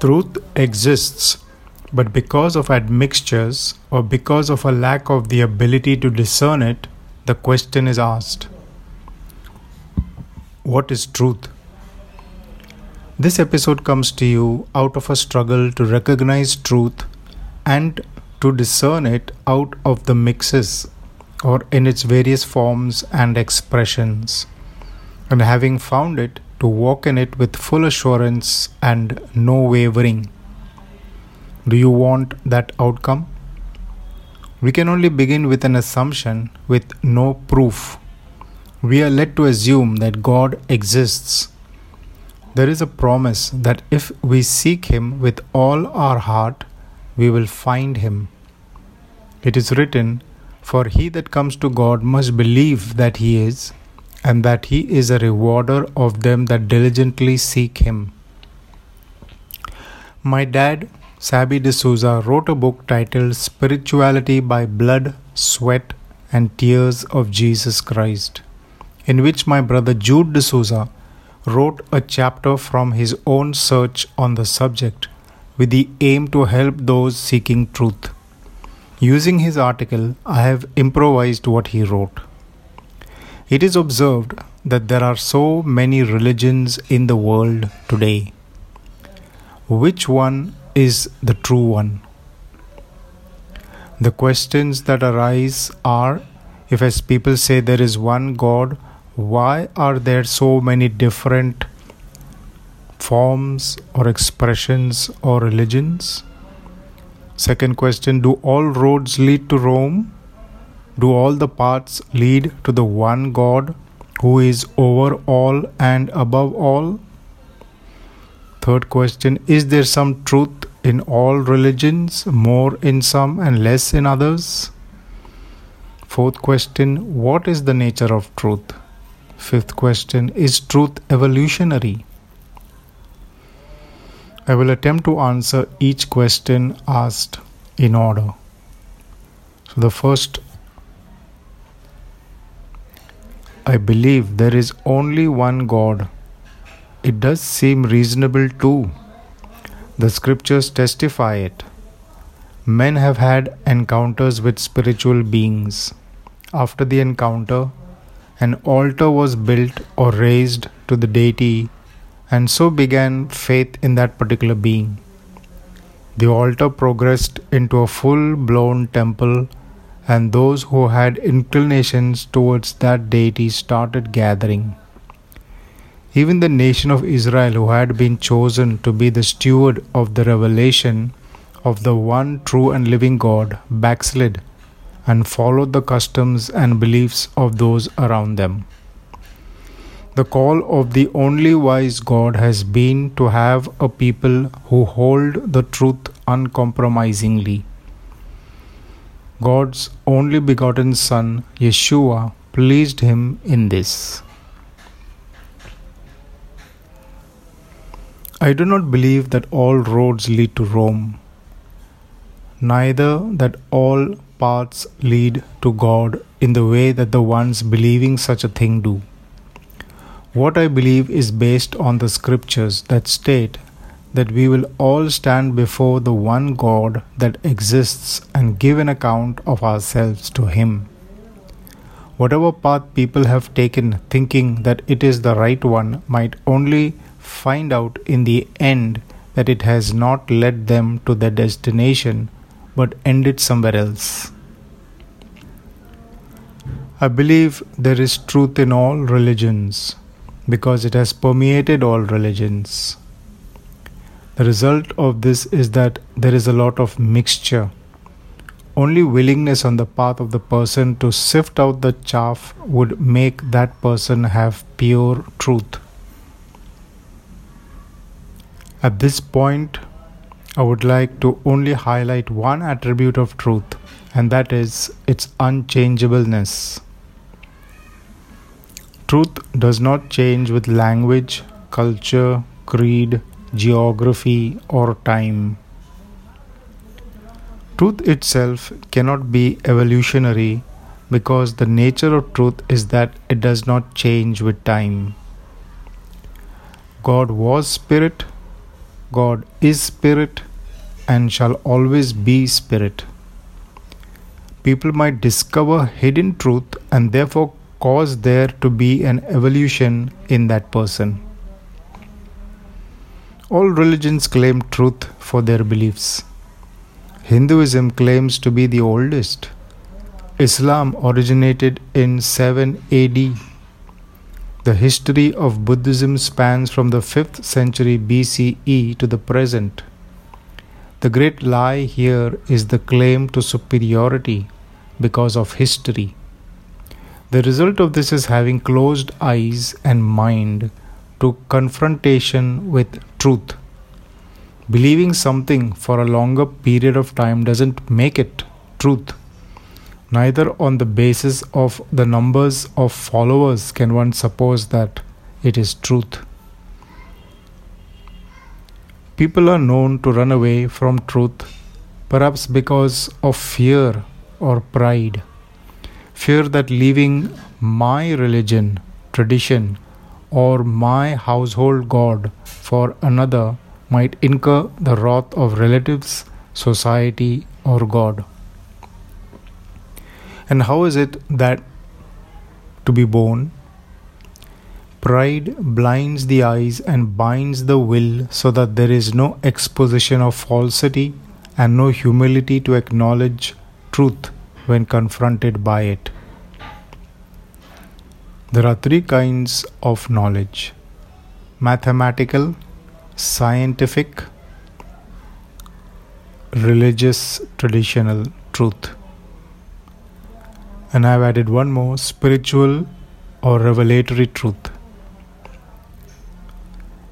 Truth exists, but because of admixtures or because of a lack of the ability to discern it, the question is asked What is truth? This episode comes to you out of a struggle to recognize truth and to discern it out of the mixes or in its various forms and expressions. And having found it, to walk in it with full assurance and no wavering. Do you want that outcome? We can only begin with an assumption with no proof. We are led to assume that God exists. There is a promise that if we seek Him with all our heart, we will find Him. It is written, For he that comes to God must believe that He is, and that He is a rewarder of them that diligently seek Him. My dad, Sabi D'Souza, wrote a book titled Spirituality by Blood, Sweat, and Tears of Jesus Christ, in which my brother Jude D'Souza wrote a chapter from his own search on the subject with the aim to help those seeking truth. Using his article, I have improvised what he wrote. It is observed that there are so many religions in the world today. Which one is the true one? The questions that arise are if, as people say, there is one God, why are there so many different forms or expressions or religions? Second question Do all roads lead to Rome? Do all the paths lead to the one God who is over all and above all? Third question Is there some truth in all religions, more in some and less in others? Fourth question What is the nature of truth? Fifth question Is truth evolutionary? I will attempt to answer each question asked in order. So, the first I believe there is only one God. It does seem reasonable too. The scriptures testify it. Men have had encounters with spiritual beings. After the encounter, an altar was built or raised to the deity, and so began faith in that particular being. The altar progressed into a full blown temple and those who had inclinations towards that deity started gathering. Even the nation of Israel, who had been chosen to be the steward of the revelation of the one true and living God, backslid and followed the customs and beliefs of those around them. The call of the only wise God has been to have a people who hold the truth uncompromisingly God's only begotten Son, Yeshua, pleased him in this. I do not believe that all roads lead to Rome, neither that all paths lead to God in the way that the ones believing such a thing do. What I believe is based on the scriptures that state that we will all stand before the one God that exists and give an account of ourselves to Him. Whatever path people have taken thinking that it is the right one might only find out in the end that it has not led them to their destination but ended somewhere else. I believe there is truth in all religions because it has permeated all religions. The result of this is that there is a lot of mixture. Only willingness on the part of the person to sift out the chaff would make that person have pure truth. At this point, I would like to only highlight one attribute of truth, and that is its unchangeableness. Truth does not change with language, culture, creed, geography, or time. Truth itself cannot be evolutionary because the nature of truth is that it does not change with time. God was spirit, God is spirit and shall always be spirit. People might discover hidden truth and therefore cause there to be an evolution in that person. All religions claim truth for their beliefs. Hinduism claims to be the oldest. Islam originated in 7 AD. The history of Buddhism spans from the 5th century BCE to the present. The great lie here is the claim to superiority because of history. The result of this is having closed eyes and mind to confrontation with truth. Believing something for a longer period of time doesn't make it truth. Neither on the basis of the numbers of followers can one suppose that it is truth. People are known to run away from truth, perhaps because of fear or pride. Fear that leaving my religion, tradition, or my household god for another might incur the wrath of relatives, society, or God. And how is it that to be born? Pride blinds the eyes and binds the will so that there is no exposition of falsity and no humility to acknowledge truth when confronted by it. There are three kinds of knowledge mathematical, scientific, religious, traditional truth. And I've added one more spiritual or revelatory truth.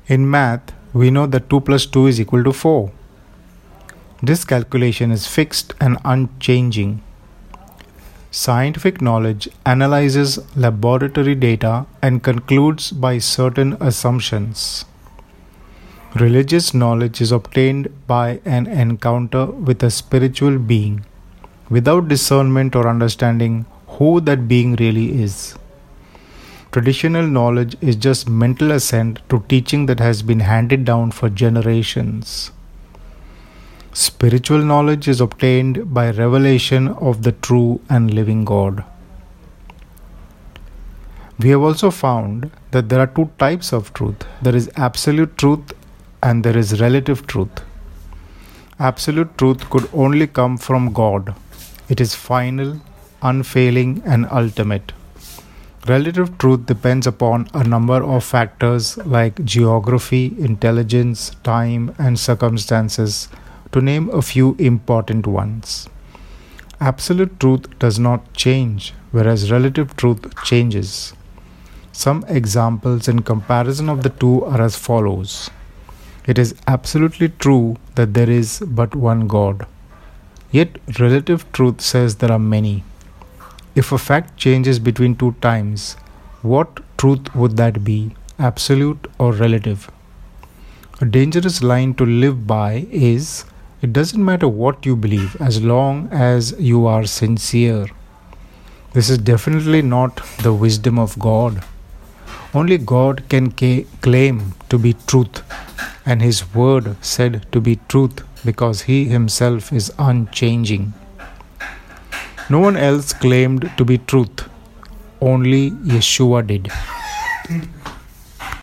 In math, we know that 2 plus 2 is equal to 4. This calculation is fixed and unchanging. Scientific knowledge analyzes laboratory data and concludes by certain assumptions. Religious knowledge is obtained by an encounter with a spiritual being without discernment or understanding who that being really is. Traditional knowledge is just mental assent to teaching that has been handed down for generations. Spiritual knowledge is obtained by revelation of the true and living God. We have also found that there are two types of truth there is absolute truth and there is relative truth. Absolute truth could only come from God, it is final, unfailing, and ultimate. Relative truth depends upon a number of factors like geography, intelligence, time, and circumstances to name a few important ones. Absolute truth does not change, whereas relative truth changes. Some examples in comparison of the two are as follows It is absolutely true that there is but one God. Yet, relative truth says there are many. If a fact changes between two times, what truth would that be, absolute or relative? A dangerous line to live by is it doesn't matter what you believe as long as you are sincere. This is definitely not the wisdom of God. Only God can ca- claim to be truth, and His word said to be truth because He Himself is unchanging. No one else claimed to be truth, only Yeshua did.